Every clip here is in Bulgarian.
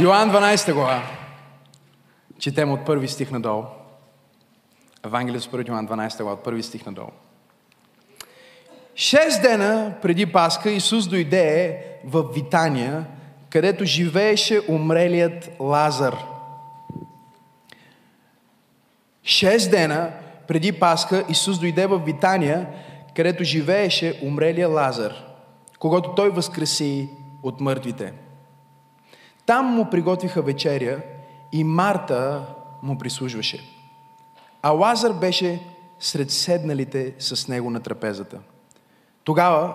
Йоан 12 глава. Четем от първи стих надолу. Евангелието според Йоан 12 глава, от първи стих надолу. Шест дена преди Пасха Исус дойде в Витания, където живееше умрелият Лазар. Шест дена преди Пасха Исус дойде в Витания, където живееше умрелия Лазар, когато той възкреси от мъртвите. Там му приготвиха вечеря и Марта му прислужваше. А Лазар беше сред седналите с него на трапезата. Тогава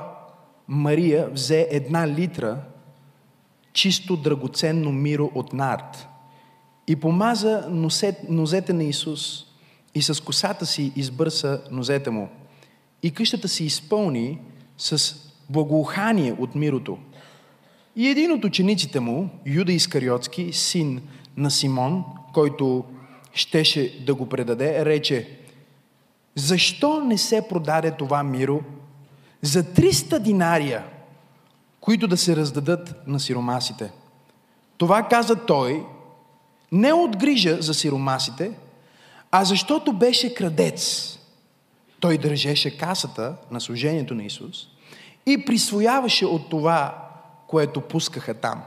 Мария взе една литра чисто драгоценно миро от нарт и помаза нозете на Исус и с косата си избърса нозете му. И къщата се изпълни с благоухание от мирото. И един от учениците му, Юда Искариотски, син на Симон, който щеше да го предаде, рече, защо не се продаде това миро за 300 динария, които да се раздадат на сиромасите? Това каза той не от грижа за сиромасите, а защото беше крадец. Той държеше касата на служението на Исус и присвояваше от това, което пускаха там.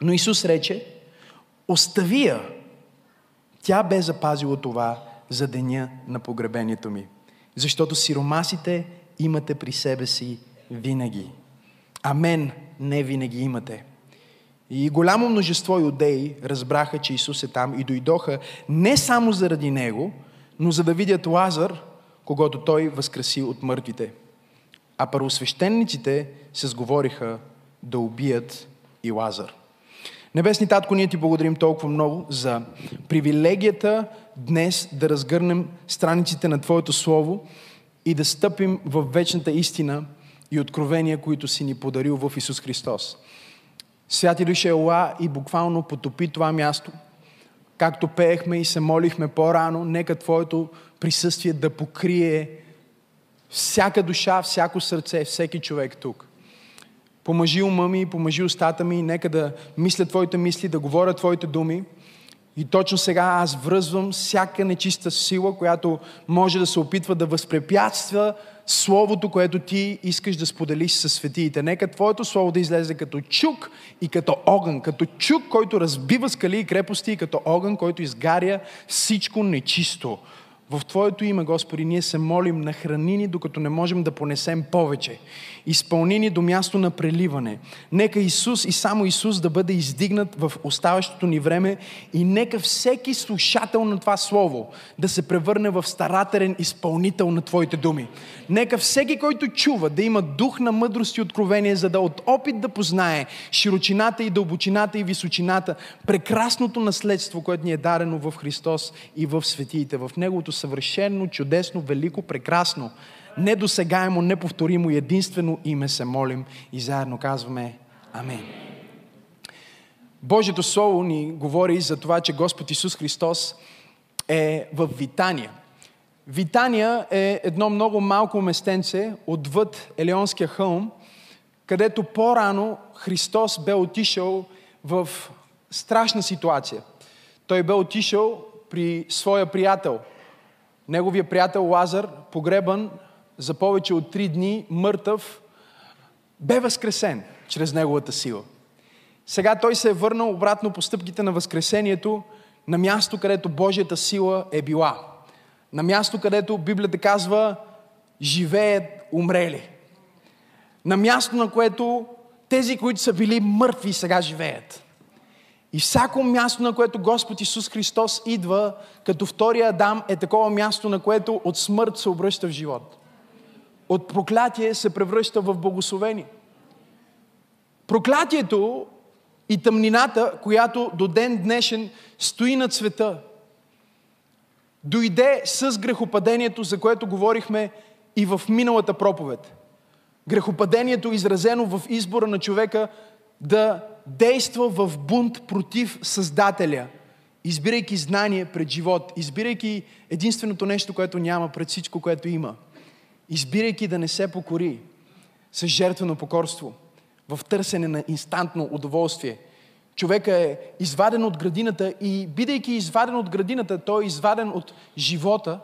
Но Исус рече, остави я. Тя бе запазила това за деня на погребението ми. Защото сиромасите имате при себе си винаги. А мен не винаги имате. И голямо множество юдеи разбраха, че Исус е там и дойдоха не само заради Него, но за да видят Лазар, когато Той възкреси от мъртвите. А първосвещениците се сговориха да убият и Лазар. Небесни Татко, ние ти благодарим толкова много за привилегията днес да разгърнем страниците на Твоето Слово и да стъпим в вечната истина и откровения, които си ни подарил в Исус Христос. Святи Душе ела и буквално потопи това място. Както пеехме и се молихме по-рано, нека Твоето присъствие да покрие всяка душа, всяко сърце, всеки човек тук. Помажи ума ми, помажи устата ми, нека да мисля Твоите мисли, да говоря Твоите думи. И точно сега аз връзвам всяка нечиста сила, която може да се опитва да възпрепятства Словото, което ти искаш да споделиш със светиите. Нека Твоето Слово да излезе като чук и като огън. Като чук, който разбива скали и крепости и като огън, който изгаря всичко нечисто. В Твоето име, Господи, ние се молим на хранини, докато не можем да понесем повече. Изпълни ни до място на преливане. Нека Исус и само Исус да бъде издигнат в оставащото ни време и нека всеки слушател на това Слово да се превърне в старателен изпълнител на Твоите думи. Нека всеки, който чува, да има дух на мъдрост и откровение, за да от опит да познае широчината и дълбочината и височината, прекрасното наследство, което ни е дарено в Христос и в светиите, в Неговото съвършено, чудесно, велико, прекрасно, недосегаемо, неповторимо и единствено име се молим и заедно казваме Амин. Божието Слово ни говори за това, че Господ Исус Христос е в Витания. Витания е едно много малко местенце отвъд Елеонския хълм, където по-рано Христос бе отишъл в страшна ситуация. Той бе отишъл при своя приятел. Неговия приятел Лазар, погребан за повече от три дни, мъртъв, бе възкресен чрез неговата сила. Сега той се е върнал обратно по стъпките на Възкресението на място, където Божията сила е била. На място, където Библията казва живеят умрели. На място, на което тези, които са били мъртви, сега живеят. И всяко място, на което Господ Исус Христос идва, като втория Адам, е такова място, на което от смърт се обръща в живот. От проклятие се превръща в благословение. Проклятието и тъмнината, която до ден днешен стои над света, дойде с грехопадението, за което говорихме и в миналата проповед. Грехопадението изразено в избора на човека да действа в бунт против Създателя, избирайки знание пред живот, избирайки единственото нещо, което няма пред всичко, което има, избирайки да не се покори с жертвено покорство, в търсене на инстантно удоволствие, човека е изваден от градината и бидейки изваден от градината, той е изваден от живота,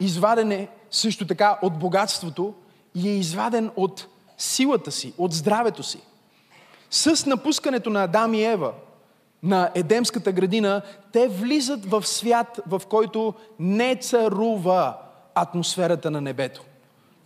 изваден е също така от богатството и е изваден от силата си, от здравето си. С напускането на Адам и Ева на Едемската градина, те влизат в свят, в който не царува атмосферата на небето.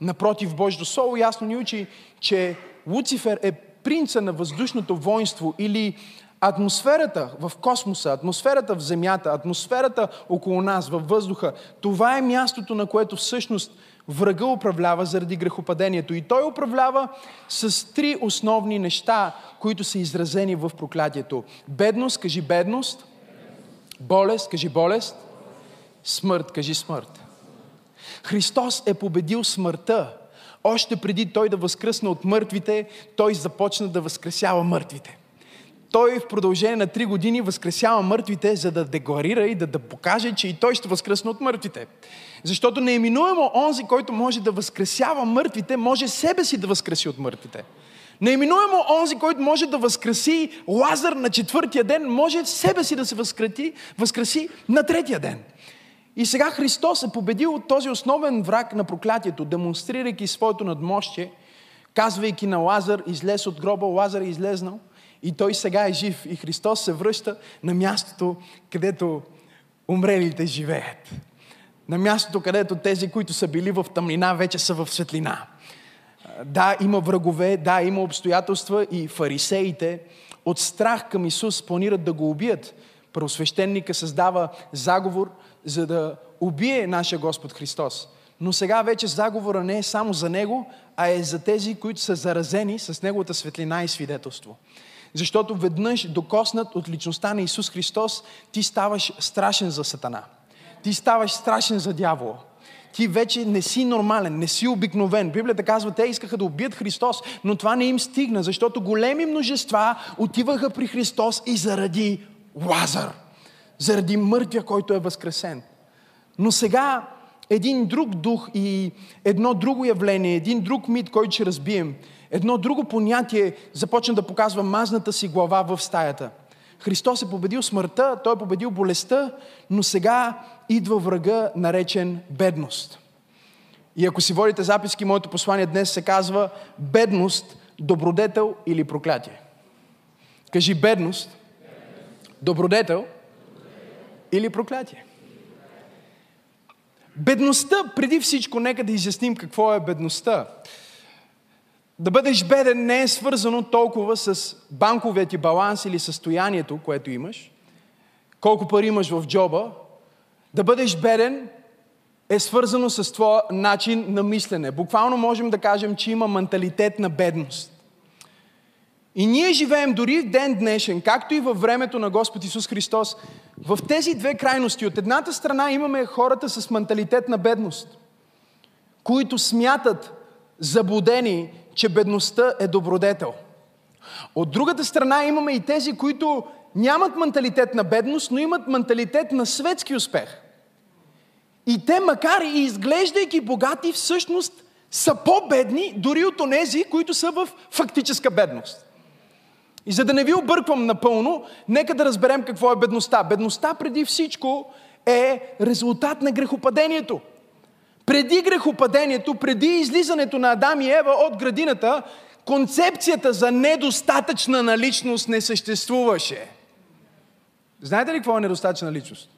Напротив, Божието Слово ясно ни учи, че Луцифер е принца на въздушното воинство или атмосферата в космоса, атмосферата в Земята, атмосферата около нас, във въздуха. Това е мястото, на което всъщност врага управлява заради грехопадението. И той управлява с три основни неща, които са изразени в проклятието. Бедност, кажи бедност. Болест, кажи болест. Смърт, кажи смърт. Христос е победил смъртта. Още преди Той да възкръсне от мъртвите, Той започна да възкресява мъртвите. Той в продължение на три години възкресява мъртвите, за да декларира и да, да покаже, че и Той ще възкръсне от мъртвите. Защото неиминуемо онзи, който може да възкресява мъртвите, може себе си да възкреси от мъртвите. Неиминуемо онзи, който може да възкреси Лазар на четвъртия ден, може себе си да се възкреси, възкреси на третия ден. И сега Христос е победил този основен враг на проклятието, демонстрирайки своето надмощие, казвайки на Лазар, излез от гроба, Лазар е излезнал и той сега е жив. И Христос се връща на мястото, където умрелите живеят. На мястото, където тези, които са били в тъмнина, вече са в светлина. Да, има врагове, да, има обстоятелства и фарисеите от страх към Исус планират да го убият. Първосвещеника създава заговор, за да убие нашия Господ Христос. Но сега вече заговора не е само за Него, а е за тези, които са заразени с Неговата светлина и свидетелство. Защото веднъж докоснат от личността на Исус Христос, ти ставаш страшен за Сатана. Ти ставаш страшен за дявола. Ти вече не си нормален, не си обикновен. Библията казва, те искаха да убият Христос, но това не им стигна, защото големи множества отиваха при Христос и заради Лазар, заради мъртвия, който е възкресен. Но сега един друг дух и едно друго явление, един друг мит, който ще разбием, едно друго понятие започна да показва мазната си глава в стаята. Христос е победил смъртта, Той е победил болестта, но сега идва врага, наречен бедност. И ако си водите записки, моето послание днес се казва бедност, добродетел или проклятие. Кажи бедност, добродетел или проклятие. Бедността, преди всичко, нека да изясним какво е бедността. Да бъдеш беден не е свързано толкова с банковият ти баланс или състоянието, което имаш, колко пари имаш в джоба. Да бъдеш беден е свързано с твоя начин на мислене. Буквално можем да кажем, че има менталитет на бедност. И ние живеем дори в ден днешен, както и във времето на Господ Исус Христос, в тези две крайности. От едната страна имаме хората с менталитет на бедност, които смятат заблудени, че бедността е добродетел. От другата страна имаме и тези, които нямат менталитет на бедност, но имат менталитет на светски успех. И те, макар и изглеждайки богати, всъщност са по-бедни дори от онези, които са в фактическа бедност. И за да не ви обърквам напълно, нека да разберем какво е бедността. Бедността преди всичко е резултат на грехопадението. Преди грехопадението, преди излизането на Адам и Ева от градината, концепцията за недостатъчна наличност не съществуваше. Знаете ли какво е недостатъчна личност?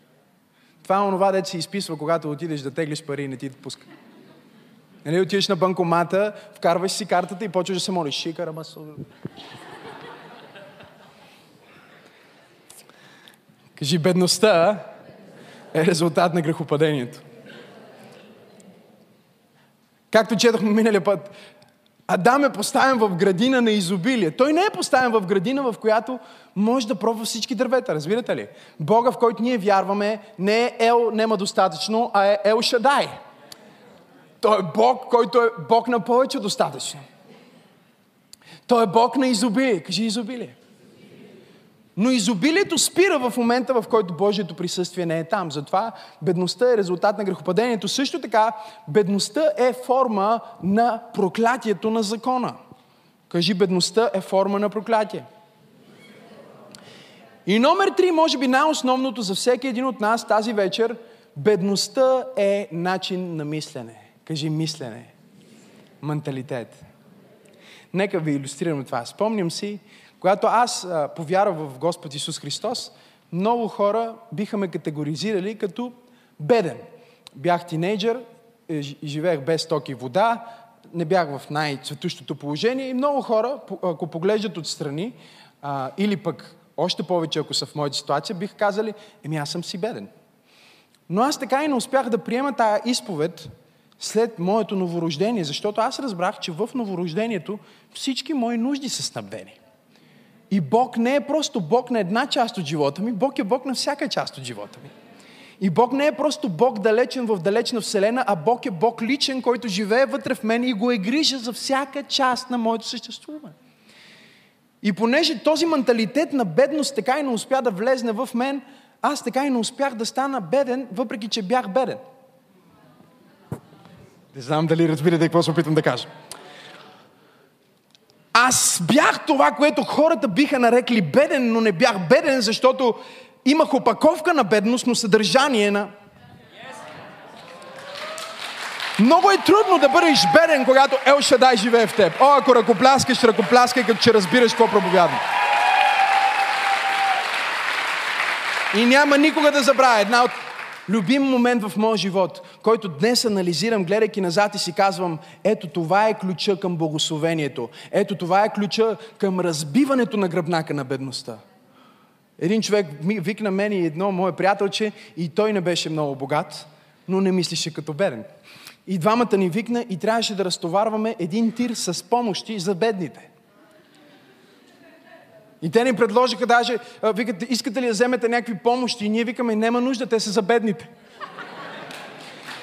Това е онова, дете се изписва, когато отидеш да теглиш пари и не ти пуска. Нали отидеш на банкомата, вкарваш си картата и почваш да се молиш. Шикара, масо. Кажи, бедността е резултат на грехопадението. Както четохме миналия път, Адам е поставен в градина на изобилие. Той не е поставен в градина, в която може да пробва всички дървета. Разбирате ли? Бога, в който ние вярваме, не е Ел, нема достатъчно, а е Ел Шадай. Той е Бог, който е Бог на повече достатъчно. Той е Бог на изобилие. Кажи изобилие. Но изобилието спира в момента, в който Божието присъствие не е там. Затова бедността е резултат на грехопадението. Също така, бедността е форма на проклятието на закона. Кажи, бедността е форма на проклятие. И номер три, може би най-основното за всеки един от нас тази вечер, бедността е начин на мислене. Кажи мислене. Менталитет. Нека ви иллюстрирам това. Спомням си, когато аз а, повярвах в Господ Исус Христос, много хора биха ме категоризирали като беден. Бях тинейджър, е, живеех без ток и вода, не бях в най-цветущото положение и много хора, ако поглеждат отстрани, или пък още повече, ако са в моята ситуация, бих казали, еми аз съм си беден. Но аз така и не успях да приема тая изповед след моето новорождение, защото аз разбрах, че в новорождението всички мои нужди са снабдени. И Бог не е просто Бог на една част от живота ми, Бог е Бог на всяка част от живота ми. И Бог не е просто Бог далечен в далечна вселена, а Бог е Бог личен, който живее вътре в мен и го е грижа за всяка част на моето съществуване. И понеже този менталитет на бедност така и не успя да влезне в мен, аз така и не успях да стана беден, въпреки че бях беден. Не знам дали разбирате какво се опитвам да кажа. Аз бях това, което хората биха нарекли беден, но не бях беден, защото имах опаковка на бедност, но съдържание на... Много е трудно да бъдеш беден, когато Ел Шадай живее в теб. О, ако ръкопляскаш, ръкопляскай, като че разбираш какво проповядвам. И няма никога да забравя една от любим момент в моя живот, който днес анализирам, гледайки назад и си казвам, ето това е ключа към благословението. Ето това е ключа към разбиването на гръбнака на бедността. Един човек викна мен и едно мое приятелче и той не беше много богат, но не мислише като беден. И двамата ни викна и трябваше да разтоварваме един тир с помощи за бедните. И те ни предложиха даже, викат, искате ли да вземете някакви помощи? И ние викаме, няма нужда, те са за бедните.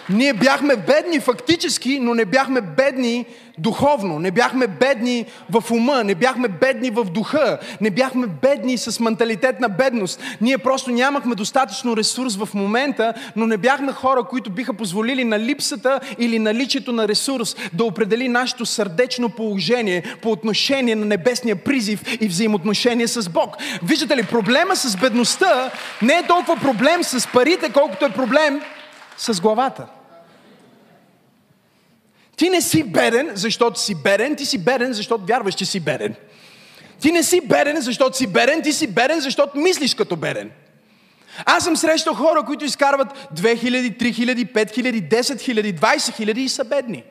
Ние бяхме бедни фактически, но не бяхме бедни духовно, не бяхме бедни в ума, не бяхме бедни в духа, не бяхме бедни с менталитет на бедност. Ние просто нямахме достатъчно ресурс в момента, но не бяхме хора, които биха позволили на липсата или наличието на ресурс да определи нашето сърдечно положение по отношение на небесния призив и взаимоотношение с Бог. Виждате ли, проблема с бедността не е толкова проблем с парите, колкото е проблем с главата. Ти не си беден, защото си беден, ти си беден, защото вярваш, че си беден. Ти не си беден, защото си беден, ти си беден, защото мислиш като беден. Аз съм срещал хора, които изкарват 2000, 3000, 5000, 10 000, 20 000 и са бедни.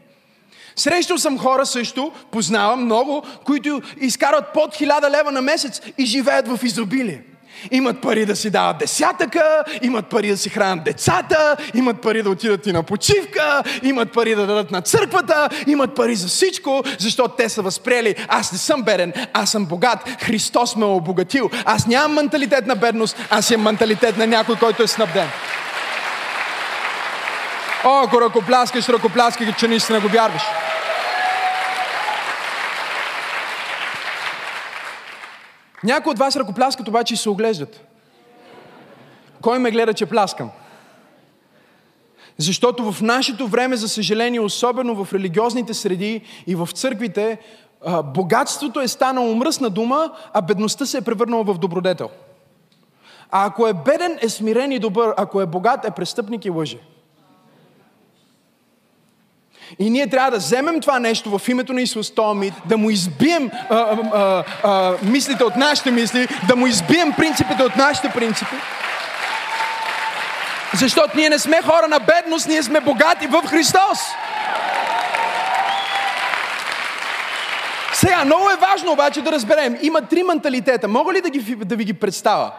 Срещал съм хора също, познавам много, които изкарват под 1000 лева на месец и живеят в изобилие. Имат пари да си дават десятъка, имат пари да си хранят децата, имат пари да отидат и на почивка, имат пари да дадат на църквата, имат пари за всичко, защото те са възприели. Аз не съм беден, аз съм богат. Христос ме е обогатил. Аз нямам менталитет на бедност, аз имам менталитет на някой, който е снабден. О, ако ръкопляскаш, ръкопляскай, че наистина го вярваш. Някои от вас ръкопляскат обаче и се оглеждат. Кой ме гледа, че пляскам? Защото в нашето време, за съжаление, особено в религиозните среди и в църквите, богатството е станало мръсна дума, а бедността се е превърнала в добродетел. А ако е беден, е смирен и добър. Ако е богат, е престъпник и лъже. И ние трябва да вземем това нещо в името на Исус, този да му избием а, а, а, мислите от нашите мисли, да му избием принципите от нашите принципи. Защото ние не сме хора на бедност, ние сме богати в Христос. Сега, много е важно обаче да разберем. Има три менталитета. Мога ли да, ги, да ви ги представя?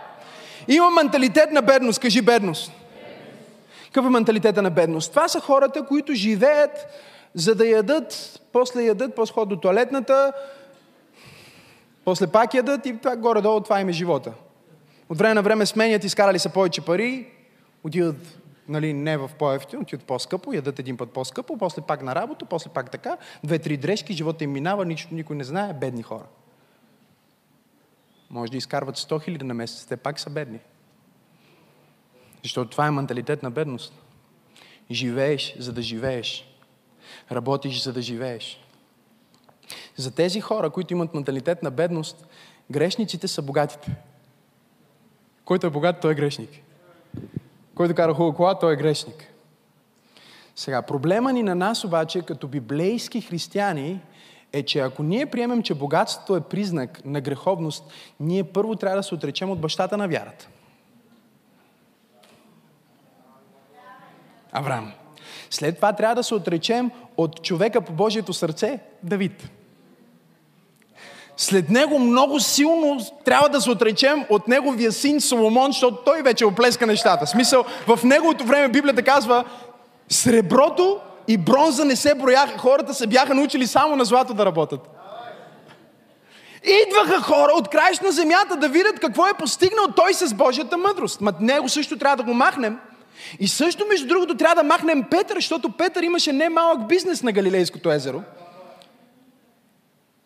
Има менталитет на бедност. Кажи бедност. Какъв е менталитета на бедност? Това са хората, които живеят за да ядат, после ядат, после ходят до туалетната, после пак ядат и това горе-долу това им е живота. От време на време сменят, изкарали са повече пари, отиват нали, не в по-ефтино, отиват по-скъпо, ядат един път по-скъпо, после пак на работа, после пак така, две-три дрежки, живота им минава, нищо никой не знае, бедни хора. Може да изкарват 100 хиляди на месец, те пак са бедни. Защото това е менталитет на бедност. Живееш, за да живееш. Работиш, за да живееш. За тези хора, които имат менталитет на бедност, грешниците са богатите. Който е богат, той е грешник. Който кара хубава кола, той е грешник. Сега, проблема ни на нас обаче, като библейски християни, е, че ако ние приемем, че богатството е признак на греховност, ние първо трябва да се отречем от бащата на вярата. Авраам. След това трябва да се отречем от човека по Божието сърце, Давид. След него много силно трябва да се отречем от неговия син Соломон, защото той вече оплеска нещата. Смисъл, в неговото време Библията казва, среброто и бронза не се брояха. Хората се бяха научили само на злато да работят. Идваха хора от краищ на земята да видят какво е постигнал той с Божията мъдрост. Ма него също трябва да го махнем. И също, между другото, трябва да махнем Петър, защото Петър имаше немалък бизнес на Галилейското езеро.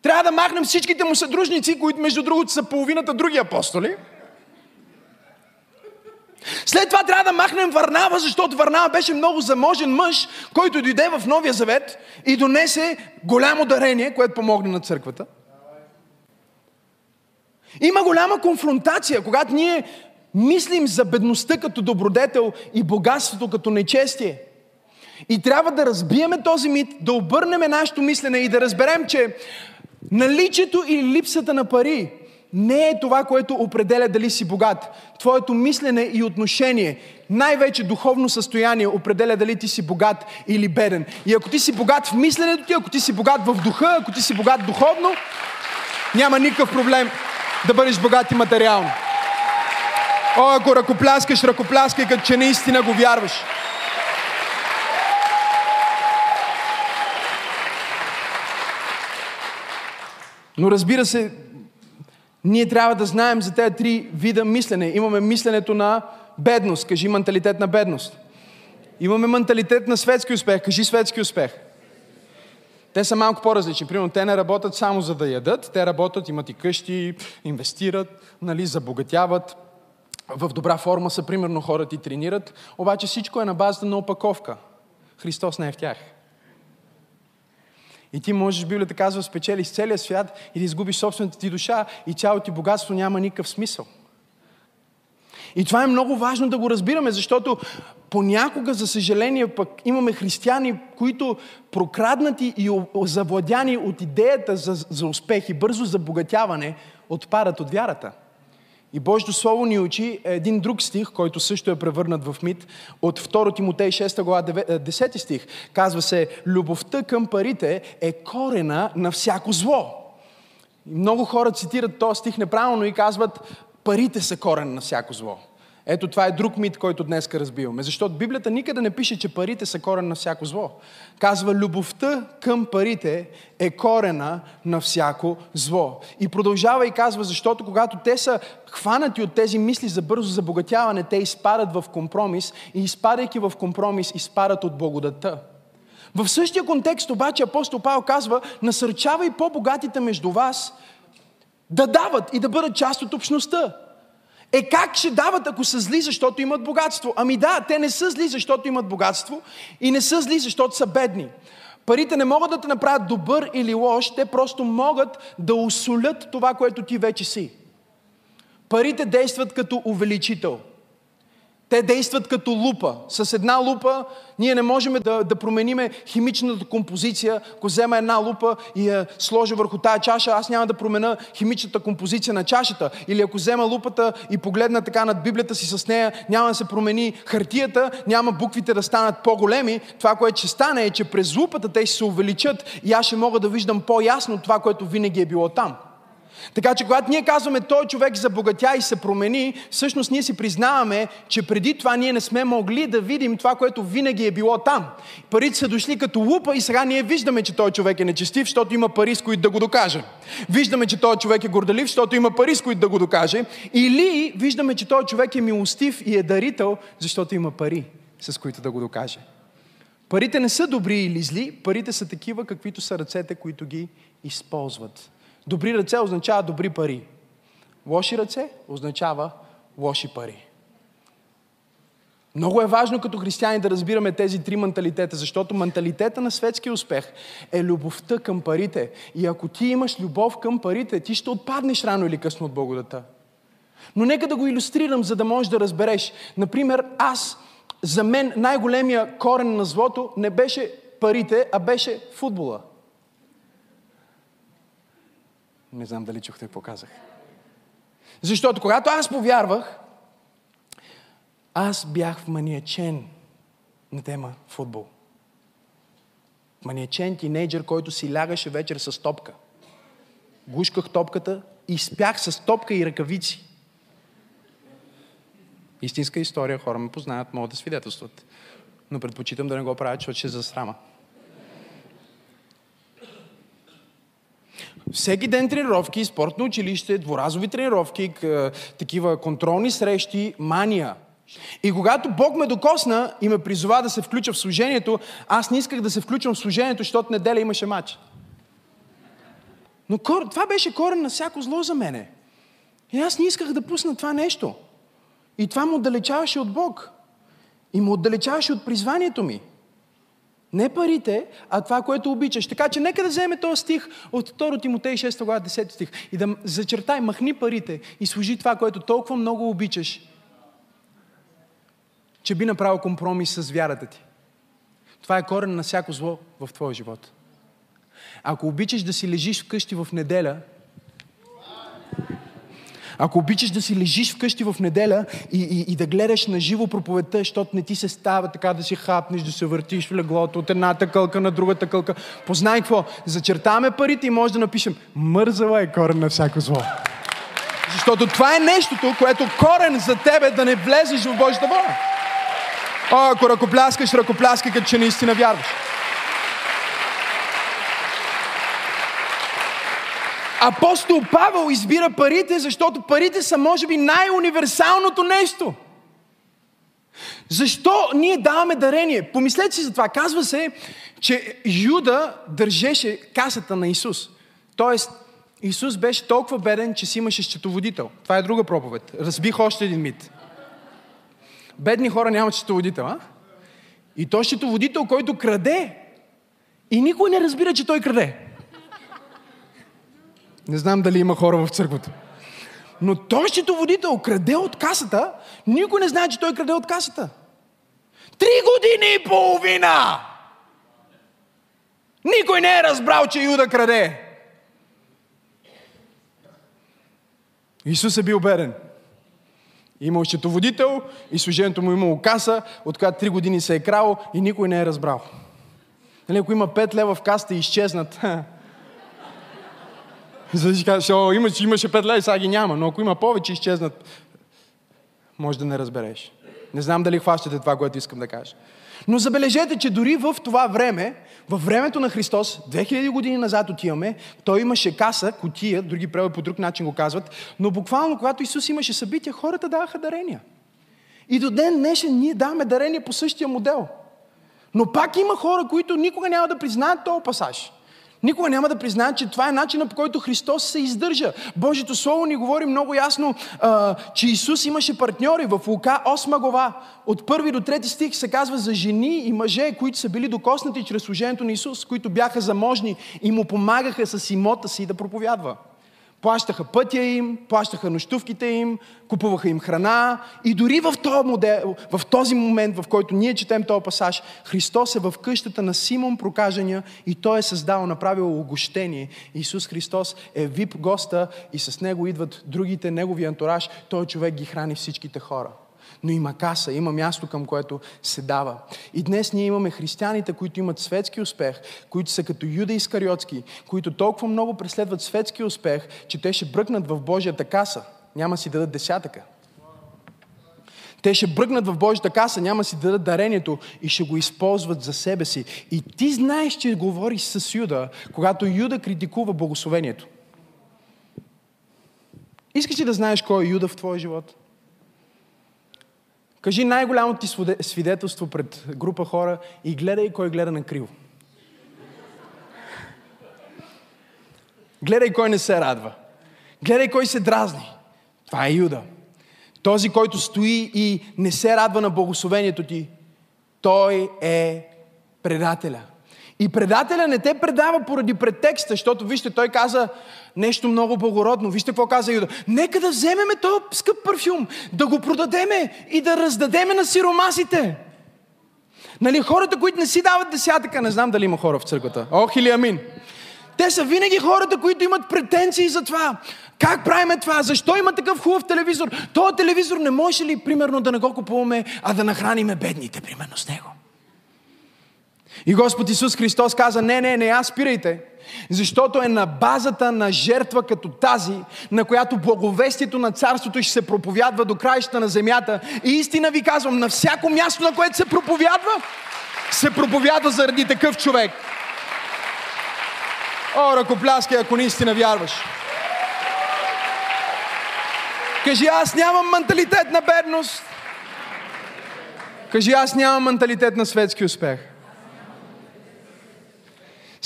Трябва да махнем всичките му съдружници, които, между другото, са половината други апостоли. След това трябва да махнем Варнава, защото Варнава беше много заможен мъж, който дойде в Новия Завет и донесе голямо дарение, което помогне на църквата. Има голяма конфронтация, когато ние мислим за бедността като добродетел и богатството като нечестие. И трябва да разбиеме този мит, да обърнем нашето мислене и да разберем, че наличието или липсата на пари не е това, което определя дали си богат. Твоето мислене и отношение, най-вече духовно състояние, определя дали ти си богат или беден. И ако ти си богат в мисленето ти, ако ти си богат в духа, ако ти си богат духовно, няма никакъв проблем да бъдеш богат и материално. О, ако ръкопляскаш, ръкопляскай, като че наистина го вярваш. Но разбира се, ние трябва да знаем за тези три вида мислене. Имаме мисленето на бедност, кажи менталитет на бедност. Имаме менталитет на светски успех, кажи светски успех. Те са малко по-различни. Примерно, те не работят само за да ядат, те работят, имат и къщи, инвестират, нали, забогатяват. В добра форма са, примерно, хората и тренират. Обаче всичко е на базата на опаковка. Христос не е в тях. И ти можеш, Библията казва, спечелиш целия свят и да изгубиш собствената ти душа и цялото ти богатство няма никакъв смисъл. И това е много важно да го разбираме, защото понякога, за съжаление, пък имаме християни, които прокраднати и завладяни от идеята за, за успех и бързо забогатяване, отпадат от вярата. И Божието Слово ни учи един друг стих, който също е превърнат в мит, от 2 Тимотей 6 глава 10 е, стих. Казва се, любовта към парите е корена на всяко зло. И много хора цитират този стих неправилно и казват, парите са корен на всяко зло. Ето това е друг мит, който днес разбиваме. Защото Библията никъде не пише, че парите са корен на всяко зло. Казва, любовта към парите е корена на всяко зло. И продължава и казва, защото когато те са хванати от тези мисли за бързо забогатяване, те изпадат в компромис и изпадайки в компромис, изпадат от благодата. В същия контекст обаче апостол Павел казва, насърчавай по-богатите между вас да дават и да бъдат част от общността. Е как ще дават, ако са зли, защото имат богатство? Ами да, те не са зли, защото имат богатство и не са зли, защото са бедни. Парите не могат да те направят добър или лош, те просто могат да усолят това, което ти вече си. Парите действат като увеличител – те действат като лупа. С една лупа ние не можем да, да промениме химичната композиция. Ако взема една лупа и я сложа върху тая чаша, аз няма да променя химичната композиция на чашата. Или ако взема лупата и погледна така над Библията си с нея, няма да се промени хартията, няма буквите да станат по-големи. Това, което ще стане е, че през лупата те ще се увеличат и аз ще мога да виждам по-ясно това, което винаги е било там. Така че когато ние казваме, той човек забогатя и се промени, всъщност ние си признаваме, че преди това ние не сме могли да видим това, което винаги е било там. Парите са дошли като лупа и сега ние виждаме, че той човек е нечестив, защото има пари, с които да го докаже. Виждаме, че той човек е горделив, защото има пари, с които да го докаже. Или виждаме, че той човек е милостив и е дарител, защото има пари, с които да го докаже. Парите не са добри или зли, парите са такива, каквито са ръцете, които ги използват. Добри ръце означава добри пари. Лоши ръце означава лоши пари. Много е важно като християни да разбираме тези три менталитета, защото менталитета на светския успех е любовта към парите. И ако ти имаш любов към парите, ти ще отпаднеш рано или късно от благодата. Но нека да го иллюстрирам, за да можеш да разбереш. Например, аз, за мен най-големия корен на злото не беше парите, а беше футбола. Не знам дали чухте какво казах. Защото когато аз повярвах, аз бях вманиячен на тема футбол. Маниачен тинейджър, който си лягаше вечер с топка. Гушках топката и спях с топка и ръкавици. Истинска история, хора ме познават, могат да свидетелстват. Но предпочитам да не го правя, защото ще засрама. Всеки ден тренировки, спортно училище, дворазови тренировки, такива контролни срещи, мания – и когато Бог ме докосна и ме призова да се включа в служението, аз не исках да се включвам в служението, защото неделя имаше матч. Но това беше корен на всяко зло за мене. И аз не исках да пусна това нещо. И това му отдалечаваше от Бог. И му отдалечаваше от призванието ми. Не парите, а това, което обичаш. Така че нека да вземе този стих от 2 Тимотей 6 глава 10 стих и да зачертай, махни парите и служи това, което толкова много обичаш че би направил компромис с вярата ти. Това е корен на всяко зло в твоя живот. Ако обичаш да си лежиш вкъщи в неделя, ако обичаш да си лежиш вкъщи в неделя и, и, и да гледаш на живо проповедта, защото не ти се става така да си хапнеш, да се въртиш в леглото от едната кълка на другата кълка, познай какво, зачертаваме парите и може да напишем мързава е корен на всяко зло. Защото това е нещото, което корен за тебе да не влезеш в Божията воля. О, ако ръкопляскаш, ръкопляскай, като че наистина вярваш. Апостол Павел избира парите, защото парите са, може би, най-универсалното нещо. Защо ние даваме дарение? Помислете си за това. Казва се, че Юда държеше касата на Исус. Тоест, Исус беше толкова беден, че си имаше счетоводител. Това е друга проповед. Разбих още един мит. Бедни хора нямат счетоводител, а? И той счетоводител, който краде. И никой не разбира, че той краде. Не знам дали има хора в църквата. Но той счетоводител краде от касата, никой не знае, че той краде от касата. Три години и половина! Никой не е разбрал, че Юда краде. Исус е бил беден. Имал счетоводител и служението му имало каса, от която три години се е крал и никой не е разбрал. Нали, ако има 5 лева в касата и изчезнат, за да си кажеш, о, имаше, имаше 5 лева, сега ги няма, но ако има повече изчезнат, може да не разбереш. Не знам дали хващате това, което искам да кажа. Но забележете, че дори в това време, във времето на Христос, 2000 години назад отиваме, той имаше каса, котия, други преводи по друг начин го казват, но буквално, когато Исус имаше събития, хората даваха дарения. И до ден днешен ние даваме дарения по същия модел. Но пак има хора, които никога няма да признаят този пасаж. Никога няма да признаят, че това е начинът по който Христос се издържа. Божието Слово ни говори много ясно, а, че Исус имаше партньори в Лука 8 глава. От първи до трети стих се казва за жени и мъже, които са били докоснати чрез служението на Исус, които бяха заможни и му помагаха с имота си да проповядва. Плащаха пътя им, плащаха нощувките им, купуваха им храна. И дори в този, модел, в този момент, в който ние четем този пасаж, Христос е в къщата на Симон Прокажения и той е създал, направил огощение. Исус Христос е вип госта и с него идват другите, негови антураж. Той човек ги храни всичките хора но има каса, има място към което се дава. И днес ние имаме християните, които имат светски успех, които са като Юда Искариотски, които толкова много преследват светски успех, че те ще бръкнат в Божията каса. Няма си дадат десятъка. Те ще бръкнат в Божията каса, няма си дадат дарението и ще го използват за себе си. И ти знаеш, че говориш с Юда, когато Юда критикува благословението. Искаш ли да знаеш кой е Юда в твоя живот? Кажи най-голямото ти свидетелство пред група хора и гледай кой гледа на криво. Гледай кой не се радва. Гледай кой се дразни. Това е Юда. Този, който стои и не се радва на благословението ти, той е предателя. И предателя не те предава поради претекста, защото вижте, той каза нещо много благородно. Вижте какво каза Юда. Нека да вземеме този скъп парфюм, да го продадеме и да раздадеме на сиромасите. Нали, хората, които не си дават десятъка, не знам дали има хора в църквата. Ох или амин. Те са винаги хората, които имат претенции за това. Как правиме това? Защо има такъв хубав телевизор? Този телевизор не може ли, примерно, да не го купуваме, а да нахраниме бедните, примерно, с него? И Господ Исус Христос каза, не, не, не, аз спирайте. Защото е на базата на жертва като тази, на която благовестието на царството ще се проповядва до краища на земята. И истина ви казвам, на всяко място, на което се проповядва, се проповядва заради такъв човек. О, ръкопляски, ако наистина вярваш. Кажи, аз нямам менталитет на бедност. Кажи, аз нямам менталитет на светски успех.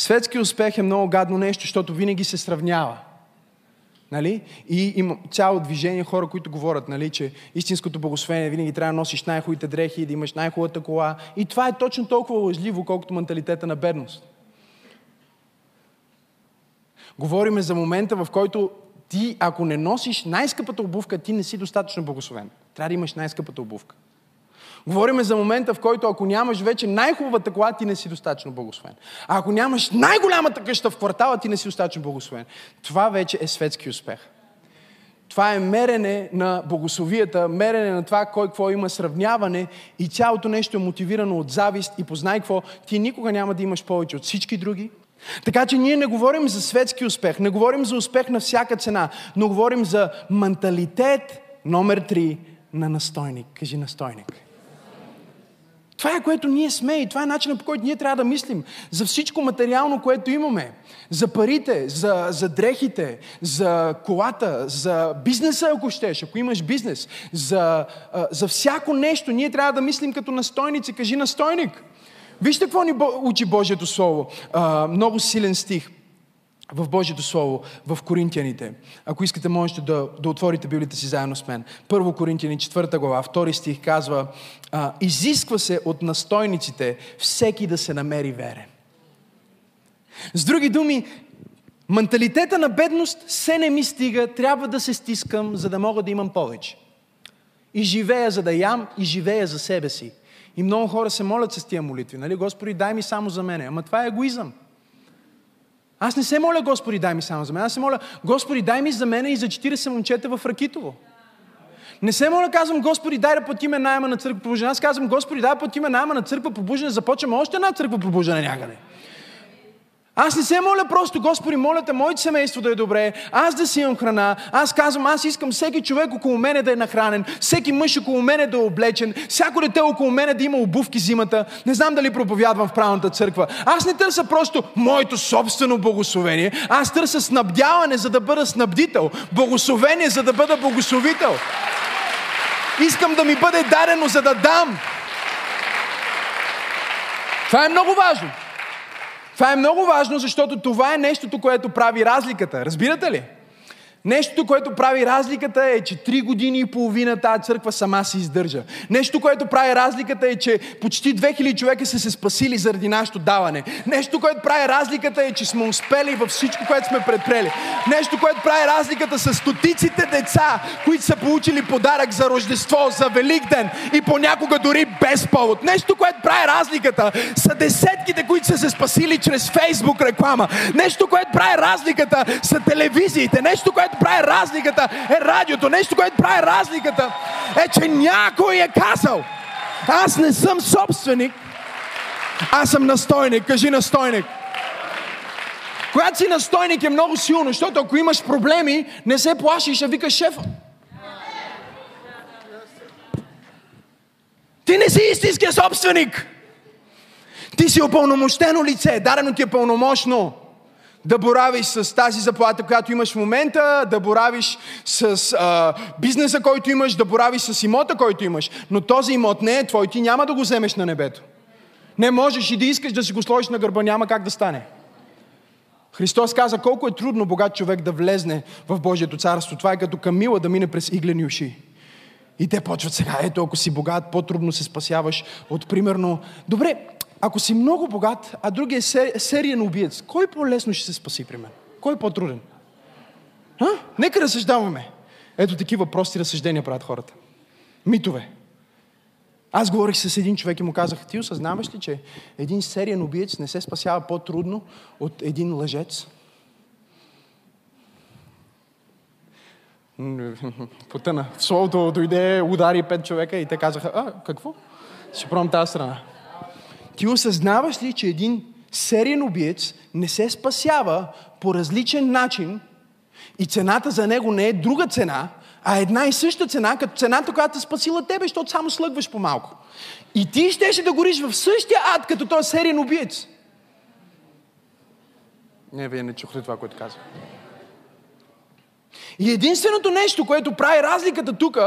Светски успех е много гадно нещо, защото винаги се сравнява. Нали? И има цяло движение хора, които говорят, нали, че истинското благословение винаги трябва да носиш най-хубавите дрехи, да имаш най-хубавата кола. И това е точно толкова лъжливо, колкото менталитета на бедност. Говориме за момента, в който ти, ако не носиш най-скъпата обувка, ти не си достатъчно благословен. Трябва да имаш най-скъпата обувка. Говориме за момента, в който ако нямаш вече най-хубавата кола, ти не си достатъчно благословен. А ако нямаш най-голямата къща в квартала, ти не си достатъчно благословен. Това вече е светски успех. Това е мерене на богословията, мерене на това кой какво има, сравняване и цялото нещо е мотивирано от завист и познай какво, ти никога няма да имаш повече от всички други. Така че ние не говорим за светски успех, не говорим за успех на всяка цена, но говорим за менталитет номер три на настойник. Кажи настойник. Това е което ние сме и това е начинът по който ние трябва да мислим. За всичко материално, което имаме. За парите, за, за дрехите, за колата, за бизнеса, ако щеш, ако имаш бизнес. За, за всяко нещо ние трябва да мислим като настойници. Кажи настойник. Вижте какво ни учи Божието Слово. много силен стих в Божието Слово, в Коринтияните. Ако искате, можете да, да отворите Библията си заедно с мен. Първо Коринтияни, четвърта глава, втори стих казва а, Изисква се от настойниците всеки да се намери верен. С други думи, менталитета на бедност се не ми стига, трябва да се стискам, за да мога да имам повече. И живея за да ям, и живея за себе си. И много хора се молят с тия молитви. Нали? Господи, дай ми само за мене. Ама това е егоизъм. Аз не се моля, Господи, дай ми само за мен. Аз се моля, Господи, дай ми за мене и за 40 момчета в Ракитово. Не се моля, казвам, Господи, дай да платиме найема на църква пробуждане. Аз казвам, Господи, дай да платиме найема на църква пробуждане. Започваме още една църква пробуждане някъде. Аз не се моля просто, Господи, моля те, моето семейство да е добре, аз да си имам храна. Аз казвам, аз искам всеки човек около мене да е нахранен, всеки мъж около мене да е облечен, всяко дете около мене да има обувки зимата. Не знам дали проповядвам в правилната църква. Аз не търся просто моето собствено благословение, аз търся снабдяване, за да бъда снабдител, благословение, за да бъда благословител. Искам да ми бъде дарено, за да дам. Това е много важно. Това е много важно, защото това е нещото, което прави разликата. Разбирате ли? Нещото, което прави разликата е, че три години и половина тази църква сама се издържа. Нещо, което прави разликата е, че почти 2000 човека са се спасили заради нашето даване. Нещо, което прави разликата е, че сме успели във всичко, което сме предпрели. Нещо, което прави разликата с стотиците деца, които са получили подарък за Рождество, за Великден и понякога дори без повод. Нещо, което прави разликата са десетките, които са се спасили чрез Фейсбук реклама. Нещо, което прави разликата са телевизиите. Нещо, което което прави разликата е радиото. Нещо, което прави разликата е, че някой е казал, аз не съм собственик, аз съм настойник. Кажи настойник. Когато си настойник е много силно, защото ако имаш проблеми, не се плашиш, а викаш шефа. Ти не си истинския собственик. Ти си опълномощено лице, дарено ти е пълномощно да боравиш с тази заплата, която имаш в момента, да боравиш с а, бизнеса, който имаш, да боравиш с имота, който имаш. Но този имот не е твой, ти няма да го вземеш на небето. Не можеш и да искаш да си го сложиш на гърба, няма как да стане. Христос каза колко е трудно богат човек да влезне в Божието царство. Това е като камила да мине през иглени уши. И те почват сега, ето ако си богат, по-трудно се спасяваш от примерно... Добре, ако си много богат, а другия е сер, сериен убиец, кой по-лесно ще се спаси при мен? Кой е по-труден? А? Нека разсъждаваме. Ето такива прости разсъждения правят хората. Митове. Аз говорих с един човек и му казах, ти осъзнаваш ли, че един сериен убиец не се спасява по-трудно от един лъжец? Потъна. В словото дойде, удари пет човека и те казаха, а, какво? Ще пробвам тази страна. Ти осъзнаваш ли, че един сериен убиец не се спасява по различен начин и цената за него не е друга цена, а една и съща цена, като цената, която е спасила тебе, защото само слъгваш по-малко. И ти щеше да гориш в същия ад, като този сериен убиец. Не, вие не чухте това, което казвам. И единственото нещо, което прави разликата тук,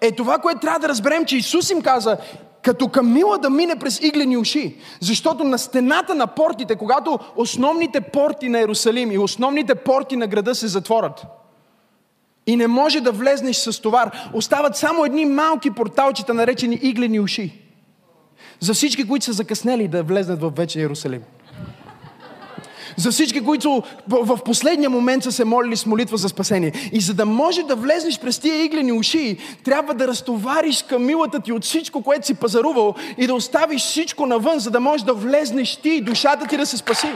е това, което трябва да разберем, че Исус им каза, като камила да мине през иглени уши. Защото на стената на портите, когато основните порти на Иерусалим и основните порти на града се затворят, и не може да влезнеш с товар, остават само едни малки порталчета, наречени иглени уши. За всички, които са закъснели да влезнат в вече Иерусалим. За всички, които в последния момент са се молили с молитва за спасение. И за да може да влезнеш през тия иглени уши, трябва да разтовариш камилата ти от всичко, което си пазарувал и да оставиш всичко навън, за да можеш да влезнеш ти и душата ти да се спаси.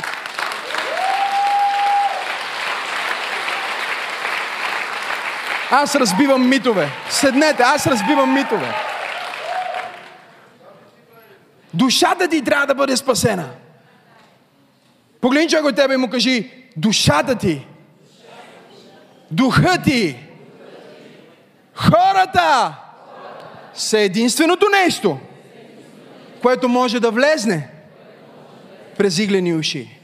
Аз разбивам митове. Седнете, аз разбивам митове. Душата ти трябва да бъде спасена. Погледни човек от тебе и му кажи, душата ти, духа ти, хората. Са единственото нещо, което може да влезне през иглени уши.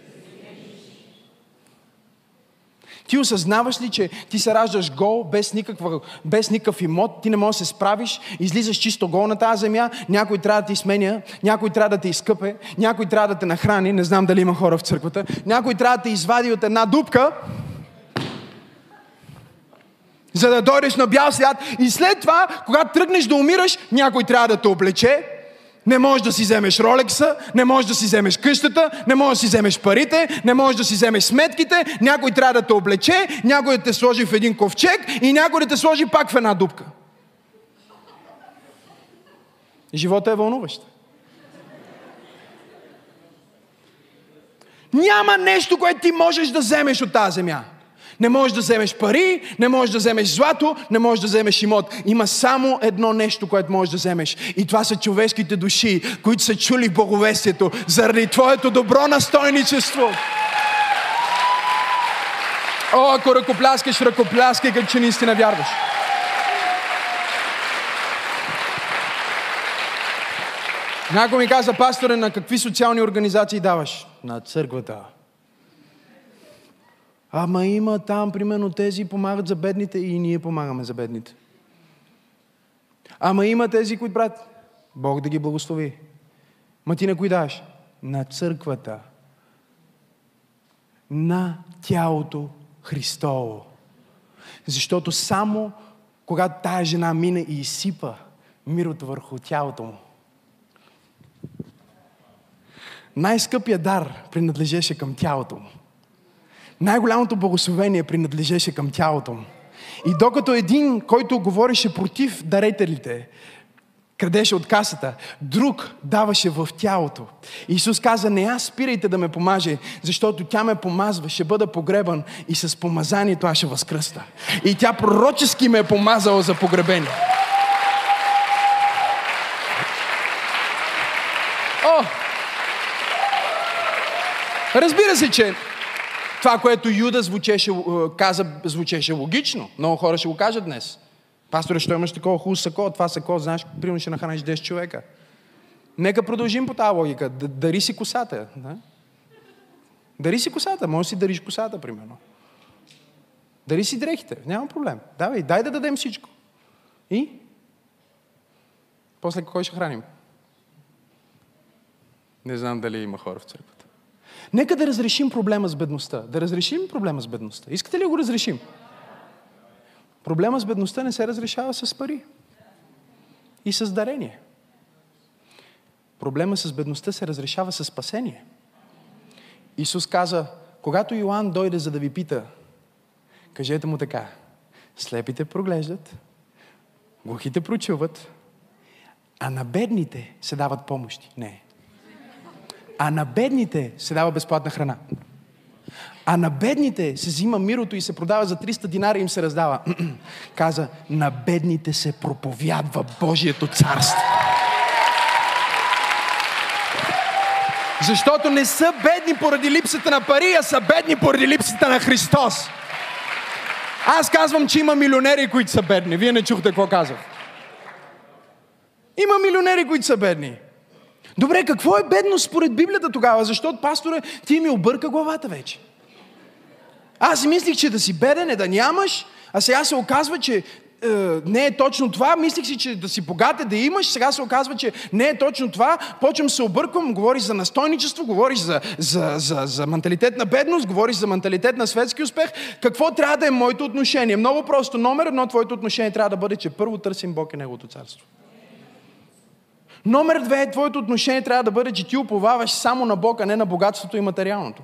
Ти осъзнаваш ли, че ти се раждаш гол, без, никаква, без никакъв имот, ти не можеш да се справиш, излизаш чисто гол на тази земя, някой трябва да ти сменя, някой трябва да те изкъпе, някой трябва да те нахрани, не знам дали има хора в църквата, някой трябва да те извади от една дупка, за да дойдеш на бял свят и след това, когато тръгнеш да умираш, някой трябва да те облече, не можеш да си вземеш ролекса, не можеш да си вземеш къщата, не можеш да си вземеш парите, не можеш да си вземеш сметките, някой трябва да те облече, някой да те сложи в един ковчег и някой да те сложи пак в една дупка. Живота е вълнуващ. Няма нещо, което ти можеш да вземеш от тази земя. Не можеш да вземеш пари, не можеш да вземеш злато, не можеш да вземеш имот. Има само едно нещо, което можеш да вземеш. И това са човешките души, които са чули боговестието заради Твоето добро настойничество. О, ако ръкопляскаш, ръкопляскай, като че наистина вярваш. Някой ми каза, пасторе, на какви социални организации даваш? На църквата. Ама има там, примерно, тези помагат за бедните и ние помагаме за бедните. Ама има тези, които брат, Бог да ги благослови. Ма ти на кои даваш? На църквата. На тялото Христово. Защото само когато тая жена мине и изсипа мирото върху тялото му, най-скъпия дар принадлежеше към тялото му най-голямото благословение принадлежеше към тялото му. И докато един, който говореше против дарителите, крадеше от касата, друг даваше в тялото. Исус каза, не аз спирайте да ме помаже, защото тя ме помазва, ще бъда погребан и с помазанието аз ще възкръста. И тя пророчески ме е помазала за погребение. О! Разбира се, че това, което Юда звучеше, е, каза, звучеше логично. Много хора ще го кажат днес. Пасторе, що имаш такова хубаво сако? Това сако, знаеш, примерно ще нахраниш 10 човека. Нека продължим по тази логика. Дари си косата. Да? Дари си косата. Може да си дариш косата, примерно. Дари си дрехите. Няма проблем. Давай, дай да дадем всичко. И? После кой ще храним? Не знам дали има хора в църква. Нека да разрешим проблема с бедността. Да разрешим проблема с бедността. Искате ли го разрешим? Проблема с бедността не се разрешава с пари и с дарение. Проблема с бедността се разрешава със спасение. Исус каза, когато Йоанн дойде за да ви пита, кажете му така, слепите проглеждат, глухите прочуват, а на бедните се дават помощи. Не. А на бедните се дава безплатна храна. А на бедните се взима мирото и се продава за 300 динара и им се раздава. Каза, на бедните се проповядва Божието царство. Защото не са бедни поради липсата на пари, а са бедни поради липсата на Христос. Аз казвам, че има милионери, които са бедни. Вие не чухте какво казах. Има милионери, които са бедни. Добре, какво е бедност според Библията тогава? Защото, пасторе, ти ми обърка главата вече. Аз мислих, че да си беден е да нямаш, а сега се оказва, че е, не е точно това. Мислих си, че да си богат е да имаш. Сега се оказва, че не е точно това. Почвам се обърквам. Говориш за настойничество, говориш за, за, за, за менталитет на бедност, говориш за менталитет на светски успех. Какво трябва да е моето отношение? Много просто. Номер едно, твоето отношение трябва да бъде, че първо търсим Бог и Неговото царство. Номер две, твоето отношение трябва да бъде, че ти уповаваш само на Бог, а не на богатството и материалното.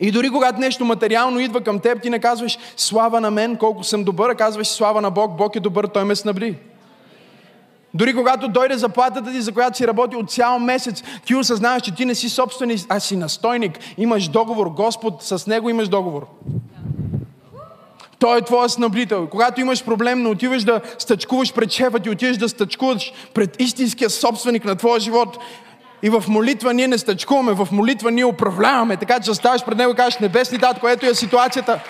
И дори когато нещо материално идва към теб, ти не казваш слава на мен, колко съм добър, а казваш слава на Бог, Бог е добър, Той ме снабди. Дори когато дойде заплатата ти, за която си работи от цял месец, ти осъзнаваш, че ти не си собственик, а си настойник. Имаш договор, Господ, с Него имаш договор. Той е твоя снабдител. Когато имаш проблем, не отиваш да стъчкуваш пред шефа ти, отиваш да стъчкуваш пред истинския собственик на твоя живот. И в молитва ние не стъчкуваме, в молитва ние управляваме, така че ставаш пред него и кажеш, небесни тат, което е ситуацията.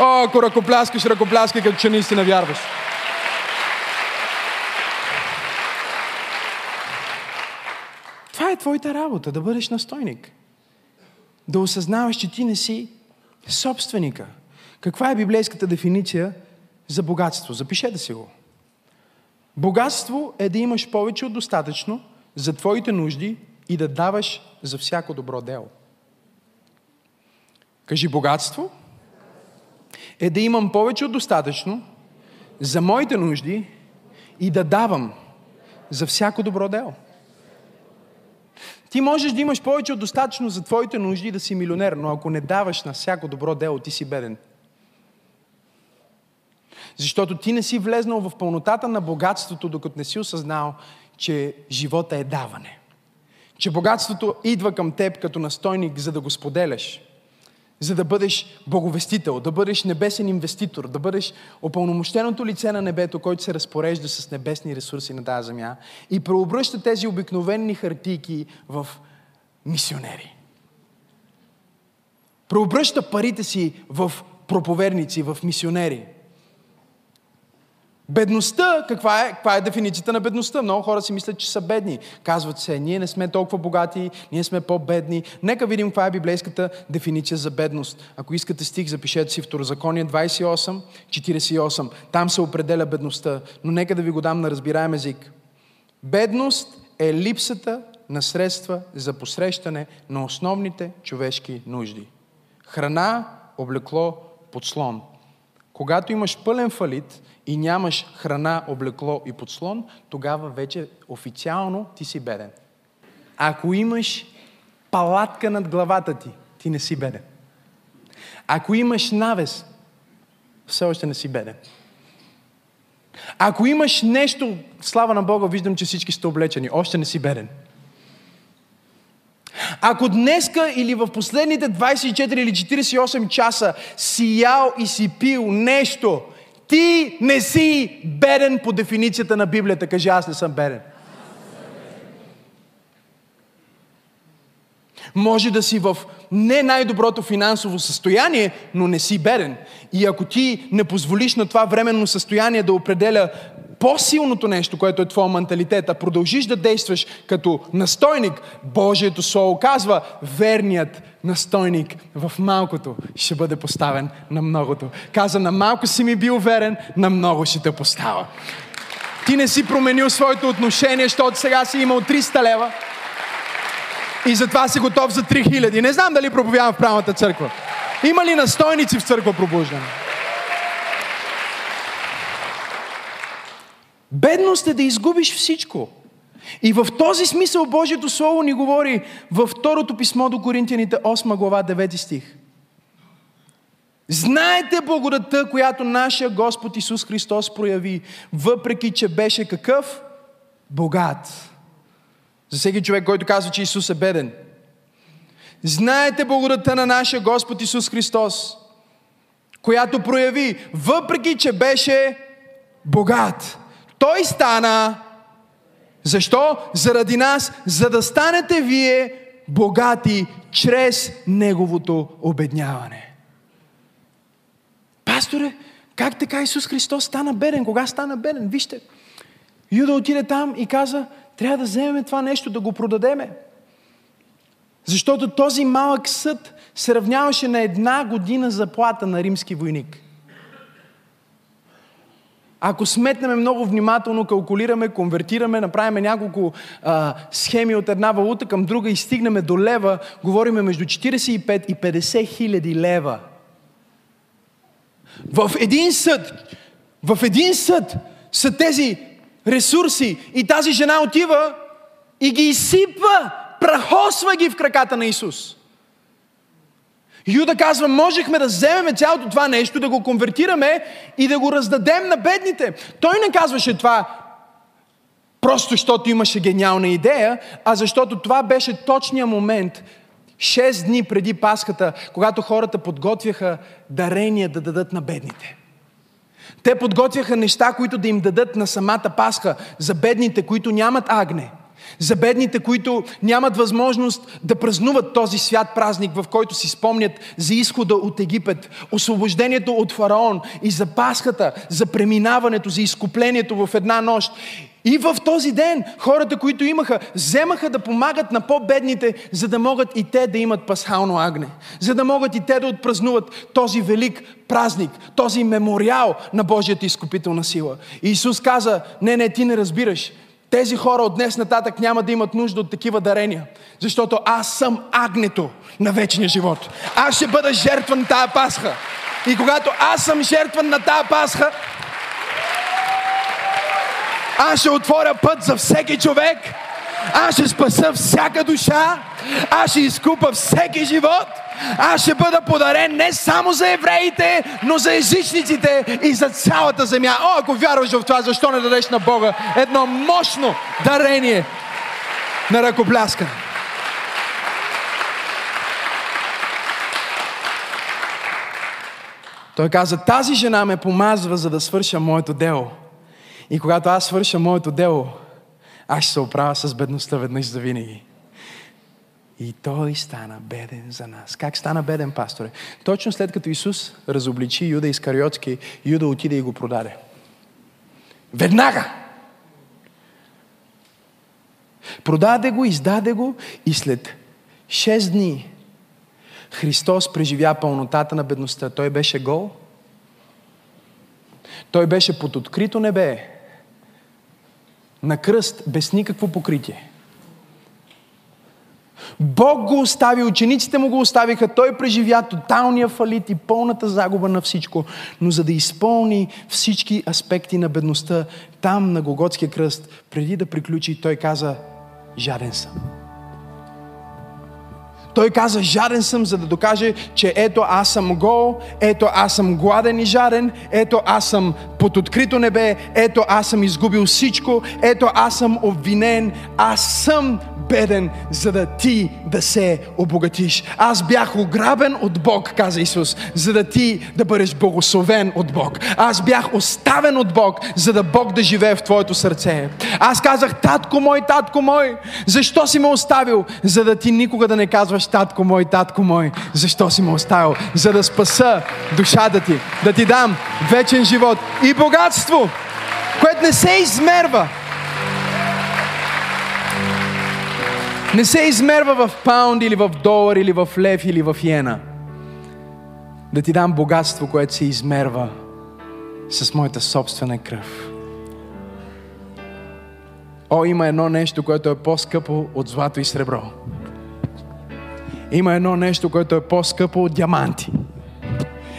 О, ако ръкопляскаш, ръкопляскай, като че наистина вярваш. Това е твоята работа, да бъдеш настойник. Да осъзнаваш, че ти не си собственика. Каква е библейската дефиниция за богатство? Запишете си го. Богатство е да имаш повече от достатъчно за твоите нужди и да даваш за всяко добро дело. Кажи богатство е да имам повече от достатъчно за моите нужди и да давам за всяко добро дело. Ти можеш да имаш повече от достатъчно за твоите нужди да си милионер, но ако не даваш на всяко добро дело, ти си беден. Защото ти не си влезнал в пълнотата на богатството, докато не си осъзнал, че живота е даване. Че богатството идва към теб като настойник, за да го споделяш. За да бъдеш боговестител, да бъдеш небесен инвеститор, да бъдеш опълномощеното лице на небето, който се разпорежда с небесни ресурси на тази земя и преобръща тези обикновени хартийки в мисионери. Преобръща парите си в проповерници, в мисионери. Бедността, каква е, каква е дефиницията на бедността? Много хора си мислят, че са бедни. Казват се, ние не сме толкова богати, ние сме по-бедни. Нека видим каква е библейската дефиниция за бедност. Ако искате стих, запишете си Второзаконие 28, 48. Там се определя бедността, но нека да ви го дам на разбираем език. Бедност е липсата на средства за посрещане на основните човешки нужди. Храна, облекло, подслон. Когато имаш пълен фалит, и нямаш храна, облекло и подслон, тогава вече официално ти си беден. Ако имаш палатка над главата ти, ти не си беден. Ако имаш навес, все още не си беден. Ако имаш нещо, слава на Бога, виждам, че всички сте облечени, още не си беден. Ако днеска или в последните 24 или 48 часа си ял и си пил нещо, ти не си беден по дефиницията на Библията. Кажи, аз не съм беден. Може да си в не най-доброто финансово състояние, но не си беден. И ако ти не позволиш на това временно състояние да определя по-силното нещо, което е твоя менталитет, а продължиш да действаш като настойник, Божието Слово казва, верният настойник в малкото ще бъде поставен на многото. Каза, на малко си ми бил верен, на много ще те поставя. Ти не си променил своето отношение, защото сега си имал 300 лева и затова си готов за 3000. Не знам дали проповядвам в правилната църква. Има ли настойници в църква пробуждане? Бедност е да изгубиш всичко. И в този смисъл Божието Слово ни говори във второто писмо до Коринтияните, 8 глава, 9 стих. Знаете благодата, която нашия Господ Исус Христос прояви, въпреки че беше какъв? Богат. За всеки човек, който казва, че Исус е беден. Знаете благодата на нашия Господ Исус Христос, която прояви, въпреки че беше богат. Той стана. Защо? Заради нас, за да станете вие богати чрез Неговото обедняване. Пасторе, как така Исус Христос стана беден? Кога стана беден? Вижте, Юда отиде там и каза, трябва да вземем това нещо, да го продадеме. Защото този малък съд се равняваше на една година заплата на римски войник. Ако сметнем много внимателно, калкулираме, конвертираме, направим няколко а, схеми от една валута към друга и стигнем до лева, говориме между 45 и 50 хиляди лева. В един съд, в един съд са тези ресурси и тази жена отива и ги изсипва, прахосва ги в краката на Исус. Юда казва, можехме да вземем цялото това нещо, да го конвертираме и да го раздадем на бедните. Той не казваше това просто защото имаше гениална идея, а защото това беше точния момент, шест дни преди Пасхата, когато хората подготвяха дарения да дадат на бедните. Те подготвяха неща, които да им дадат на самата Пасха. За бедните, които нямат агне – за бедните, които нямат възможност да празнуват този свят празник, в който си спомнят за изхода от Египет, освобождението от фараон и за Пасхата, за преминаването, за изкуплението в една нощ. И в този ден хората, които имаха, вземаха да помагат на по-бедните, за да могат и те да имат пасхално агне. За да могат и те да отпразнуват този велик празник, този мемориал на Божията изкупителна сила. И Исус каза, не, не, ти не разбираш. Тези хора от днес нататък няма да имат нужда от такива дарения, защото аз съм агнето на вечния живот. Аз ще бъда жертван на тази Пасха. И когато аз съм жертван на тази Пасха, аз ще отворя път за всеки човек, аз ще спаса всяка душа, аз ще изкупа всеки живот – аз ще бъда подарен не само за евреите, но за езичниците и за цялата земя. О, ако вярваш в това, защо не дадеш на Бога едно мощно дарение на ръкопляскане? Той каза, тази жена ме помазва, за да свърша моето дело. И когато аз свърша моето дело, аз ще се оправя с бедността веднъж за винаги. И той стана беден за нас. Как стана беден, пасторе? Точно след като Исус разобличи Юда Искариотски, Юда отиде и го продаде. Веднага! Продаде го, издаде го и след 6 дни Христос преживя пълнотата на бедността. Той беше гол. Той беше под открито небе. На кръст, без никакво покритие. Бог го остави, учениците му го оставиха, той преживя тоталния фалит и пълната загуба на всичко, но за да изпълни всички аспекти на бедността, там на Гоготския кръст, преди да приключи, той каза, жаден съм. Той каза, жаден съм, за да докаже, че ето аз съм гол, ето аз съм гладен и жаден, ето аз съм под открито небе, ето аз съм изгубил всичко, ето аз съм обвинен, аз съм беден, за да ти да се обогатиш. Аз бях ограбен от Бог, каза Исус, за да ти да бъдеш благословен от Бог. Аз бях оставен от Бог, за да Бог да живее в твоето сърце. Аз казах, татко мой, татко мой, защо си ме оставил? За да ти никога да не казваш, татко мой, татко мой, защо си ме оставил? За да спаса душата ти, да ти дам вечен живот и богатство, което не се измерва не се измерва в паунд или в долар или в лев или в йена. Да ти дам богатство, което се измерва с моята собствена кръв. О, има едно нещо, което е по-скъпо от злато и сребро. Има едно нещо, което е по-скъпо от диаманти.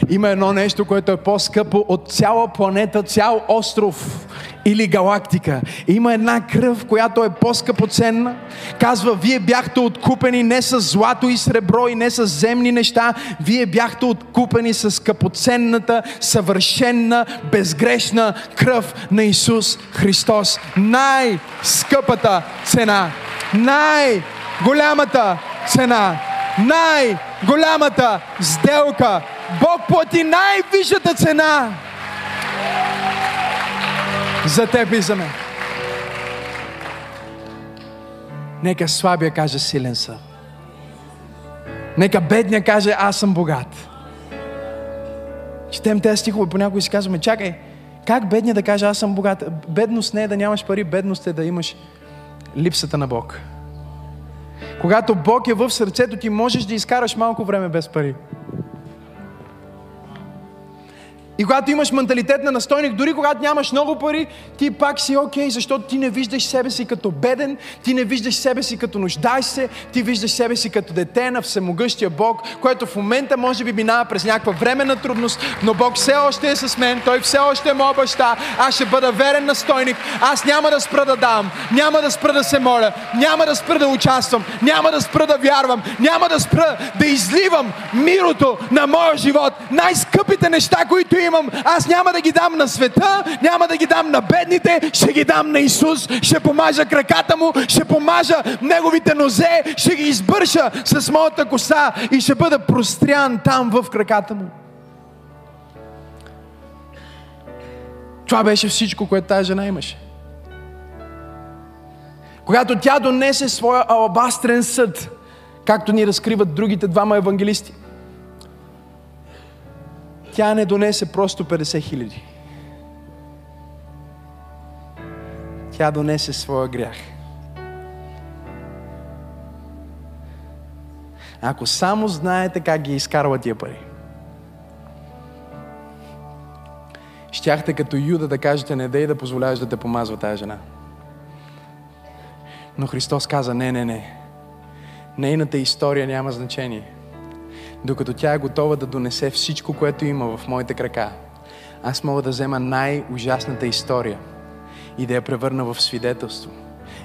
Има едно нещо, което е по-скъпо от цяла планета, цял остров или галактика. Има една кръв, която е по-скъпоценна. Казва, вие бяхте откупени не с злато и сребро и не с земни неща. Вие бяхте откупени с скъпоценната, съвършенна, безгрешна кръв на Исус Христос. Най-скъпата цена. Най-голямата цена. Най-голямата сделка. Бог плати най-висшата цена за теб и за мен. Нека слабия каже силен съм. Нека бедния каже аз съм богат. Четем тези стихове, понякога си казваме, чакай, как бедния да каже аз съм богат? Бедност не е да нямаш пари, бедност е да имаш липсата на Бог. Когато Бог е в сърцето ти, можеш да изкараш малко време без пари. И когато имаш менталитет на настойник, дори когато нямаш много пари, ти пак си окей, okay, защото ти не виждаш себе си като беден, ти не виждаш себе си като нуждай се, ти виждаш себе си като дете на всемогъщия Бог, който в момента може би минава през някаква временна трудност, но Бог все още е с мен, Той все още е моя баща, аз ще бъда верен настойник, аз няма да спра да дам, няма да спра да се моля, няма да спра да участвам, няма да спра да вярвам, няма да спра да изливам мирото на моя живот, най-скъпите неща, които имам имам, аз няма да ги дам на света, няма да ги дам на бедните, ще ги дам на Исус, ще помажа краката му, ще помажа неговите нозе, ще ги избърша с моята коса и ще бъда прострян там в краката му. Това беше всичко, което тази жена имаше. Когато тя донесе своя алабастрен съд, както ни разкриват другите двама евангелисти – тя не донесе просто 50 хиляди. Тя донесе своя грях. Ако само знаете как ги изкарва тия пари, щяхте като Юда да кажете, не дай да позволяваш да те помазва тази жена. Но Христос каза, не, не, не. Нейната история няма значение докато тя е готова да донесе всичко, което има в моите крака, аз мога да взема най-ужасната история и да я превърна в свидетелство.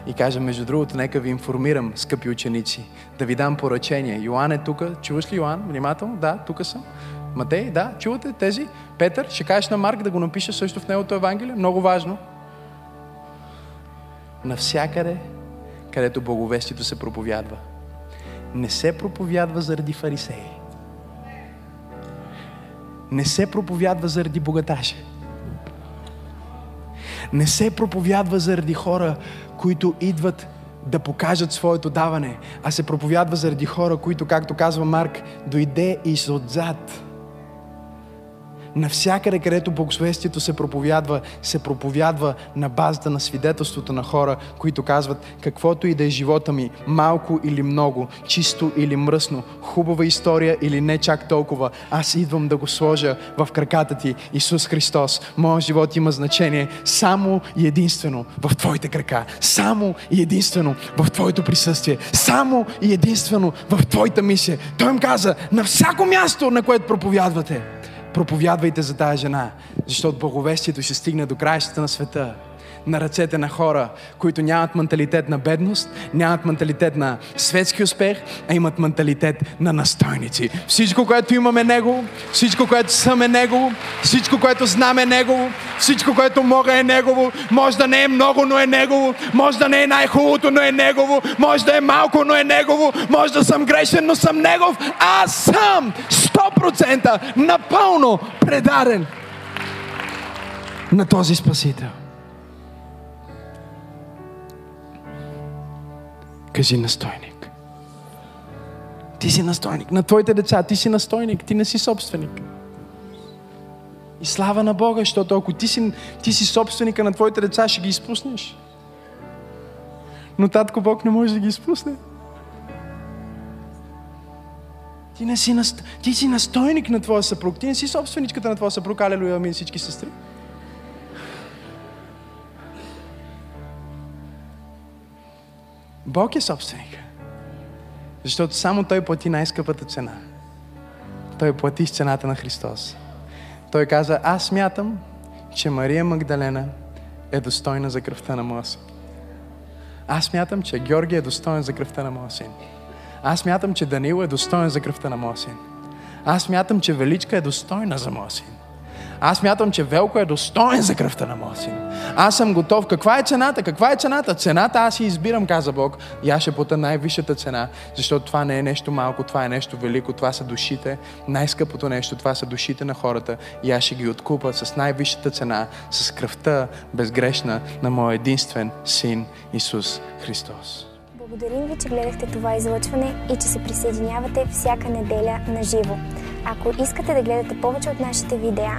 И кажа, между другото, нека ви информирам, скъпи ученици, да ви дам поръчение. Йоан е тук. Чуваш ли Йоан? Внимателно? Да, тук съм. Матей, да, чувате тези? Петър, ще кажеш на Марк да го напише също в неговото Евангелие. Много важно. Навсякъде, където благовестието се проповядва, не се проповядва заради фарисеи не се проповядва заради богаташи. Не се проповядва заради хора, които идват да покажат своето даване, а се проповядва заради хора, които, както казва Марк, дойде и отзад Навсякъде, където Богословестието се проповядва, се проповядва на базата на свидетелството на хора, които казват каквото и да е живота ми, малко или много, чисто или мръсно, хубава история или не чак толкова, аз идвам да го сложа в краката ти, Исус Христос. Моят живот има значение само и единствено в Твоите крака. Само и единствено в Твоето присъствие. Само и единствено в Твоята мисия. Той им каза, на всяко място, на което проповядвате, проповядвайте за тази жена, защото благовестието ще стигне до краищата на света на ръцете на хора, които нямат менталитет на бедност, нямат менталитет на светски успех, а имат менталитет на настойници. Всичко, което имаме Негово, всичко, което съм е Негово, всичко, което знам е Негово, всичко, което мога е Негово, може да не е много, но е Негово, може да не е най-хубавото, но е Негово, може да е малко, но е Негово, може да съм грешен, но съм Негов. Аз съм 100% напълно предаден на този Спасител. Кажи настойник. Ти си настойник. На твоите деца ти си настойник, ти не си собственик. И слава на Бога, защото ако ти си, ти си собственика на твоите деца, ще ги изпуснеш. Но татко Бог не може да ги изпусне. Ти, не си, ти си настойник на твоя съпруг. Ти не си собственичката на твоя съпруг. Алелуя, амин всички сестри. Бог е собственик. Защото само Той плати най-скъпата цена. Той плати с цената на Христос. Той каза, аз смятам, че Мария Магдалена е достойна за кръвта на моя син. Аз смятам, че Георги е достоен за кръвта на моя син. Аз смятам, че Даниил е достоен за кръвта на моя син. Аз смятам, че Величка е достойна за моя син. Аз мятам, че Велко е достоен за кръвта на моя син. Аз съм готов. Каква е цената? Каква е цената? Цената аз си избирам, каза Бог. И аз ще плата най-висшата цена, защото това не е нещо малко, това е нещо велико, това са душите. Най-скъпото нещо, това са душите на хората. И аз ще ги откупа с най-висшата цена, с кръвта безгрешна на моя единствен син Исус Христос. Благодарим ви, че гледахте това излъчване и че се присъединявате всяка неделя на живо. Ако искате да гледате повече от нашите видеа,